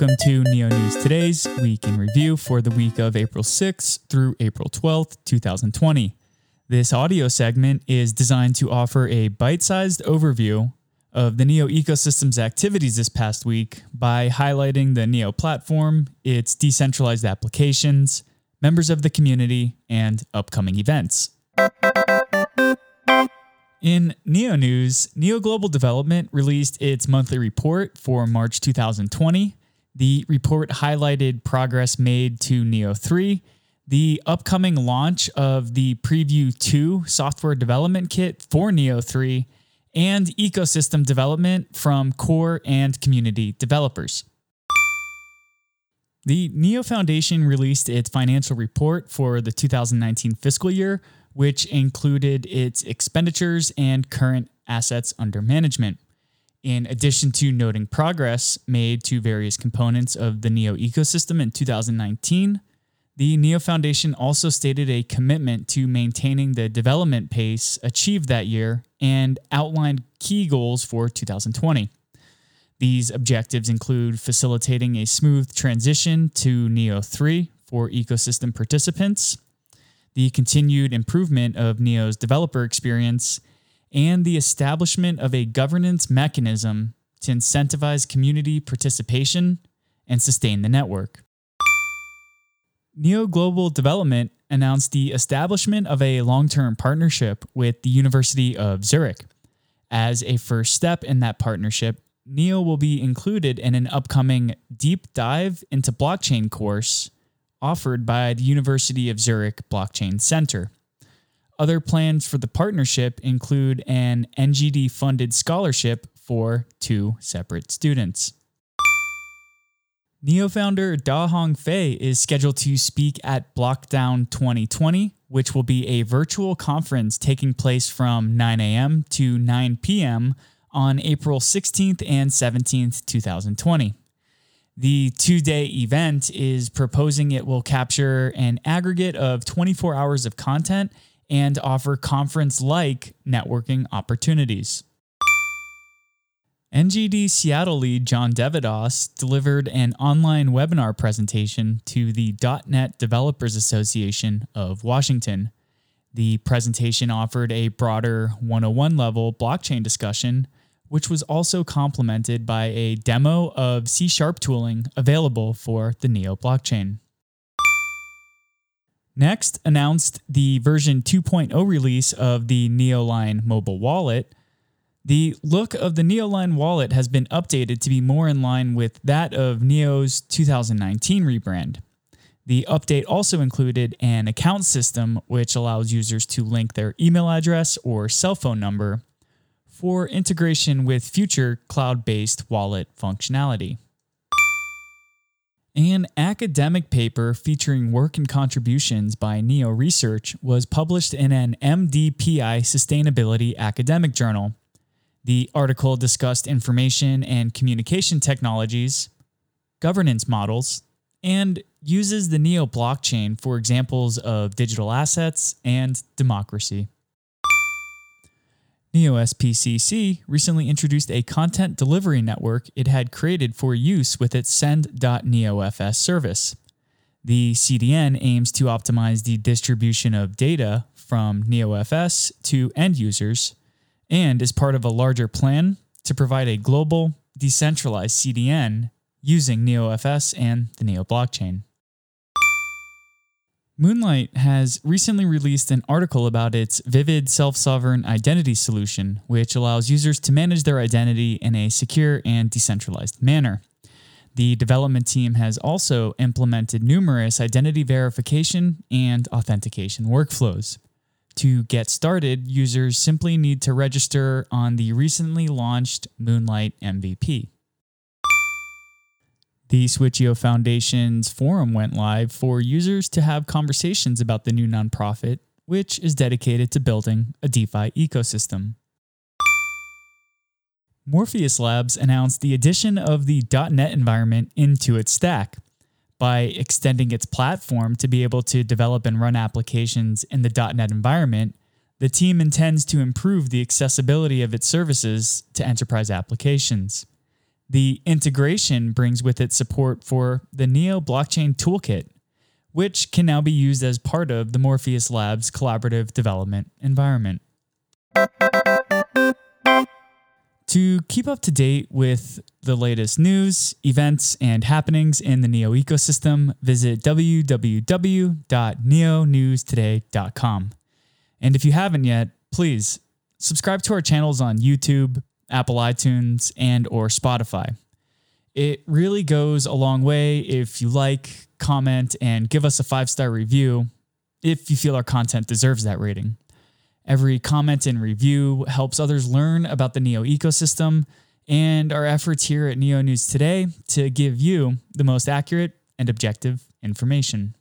Welcome to Neo News Today's Week in Review for the week of April 6th through April 12th, 2020. This audio segment is designed to offer a bite sized overview of the Neo ecosystem's activities this past week by highlighting the Neo platform, its decentralized applications, members of the community, and upcoming events. In Neo News, Neo Global Development released its monthly report for March 2020. The report highlighted progress made to Neo 3, the upcoming launch of the Preview 2 software development kit for Neo 3, and ecosystem development from core and community developers. The NEO Foundation released its financial report for the 2019 fiscal year, which included its expenditures and current assets under management. In addition to noting progress made to various components of the NEO ecosystem in 2019, the NEO Foundation also stated a commitment to maintaining the development pace achieved that year and outlined key goals for 2020. These objectives include facilitating a smooth transition to Neo 3 for ecosystem participants, the continued improvement of Neo's developer experience, and the establishment of a governance mechanism to incentivize community participation and sustain the network. Neo Global Development announced the establishment of a long term partnership with the University of Zurich. As a first step in that partnership, Neo will be included in an upcoming deep dive into blockchain course offered by the University of Zurich Blockchain Center. Other plans for the partnership include an NGD funded scholarship for two separate students. Neo founder Da Hongfei is scheduled to speak at Blockdown 2020, which will be a virtual conference taking place from 9 a.m. to 9 p.m on April 16th and 17th, 2020. The two day event is proposing it will capture an aggregate of 24 hours of content and offer conference like networking opportunities. NGD Seattle lead John deVadoss delivered an online webinar presentation to the .NET Developers Association of Washington. The presentation offered a broader 101 level blockchain discussion which was also complemented by a demo of C tooling available for the Neo blockchain. Next, announced the version 2.0 release of the Neoline mobile wallet. The look of the Neoline wallet has been updated to be more in line with that of Neo's 2019 rebrand. The update also included an account system which allows users to link their email address or cell phone number for integration with future cloud based wallet functionality. An academic paper featuring work and contributions by Neo Research was published in an MDPI Sustainability academic journal. The article discussed information and communication technologies, governance models, and uses the Neo blockchain for examples of digital assets and democracy. NeoSPCC recently introduced a content delivery network it had created for use with its send.neofs service. The CDN aims to optimize the distribution of data from NeoFS to end users and is part of a larger plan to provide a global, decentralized CDN using NeoFS and the Neo blockchain. Moonlight has recently released an article about its Vivid Self Sovereign Identity solution, which allows users to manage their identity in a secure and decentralized manner. The development team has also implemented numerous identity verification and authentication workflows. To get started, users simply need to register on the recently launched Moonlight MVP. The Switcheo Foundation's forum went live for users to have conversations about the new nonprofit, which is dedicated to building a DeFi ecosystem. Morpheus Labs announced the addition of the .NET environment into its stack. By extending its platform to be able to develop and run applications in the .NET environment, the team intends to improve the accessibility of its services to enterprise applications. The integration brings with it support for the Neo Blockchain Toolkit, which can now be used as part of the Morpheus Labs collaborative development environment. To keep up to date with the latest news, events, and happenings in the NEO ecosystem, visit www.neonewstoday.com. And if you haven't yet, please subscribe to our channels on YouTube, Apple iTunes, and or Spotify. It really goes a long way if you like, comment, and give us a five-star review if you feel our content deserves that rating. Every comment and review helps others learn about the NEO ecosystem and our efforts here at NEO News Today to give you the most accurate and objective information.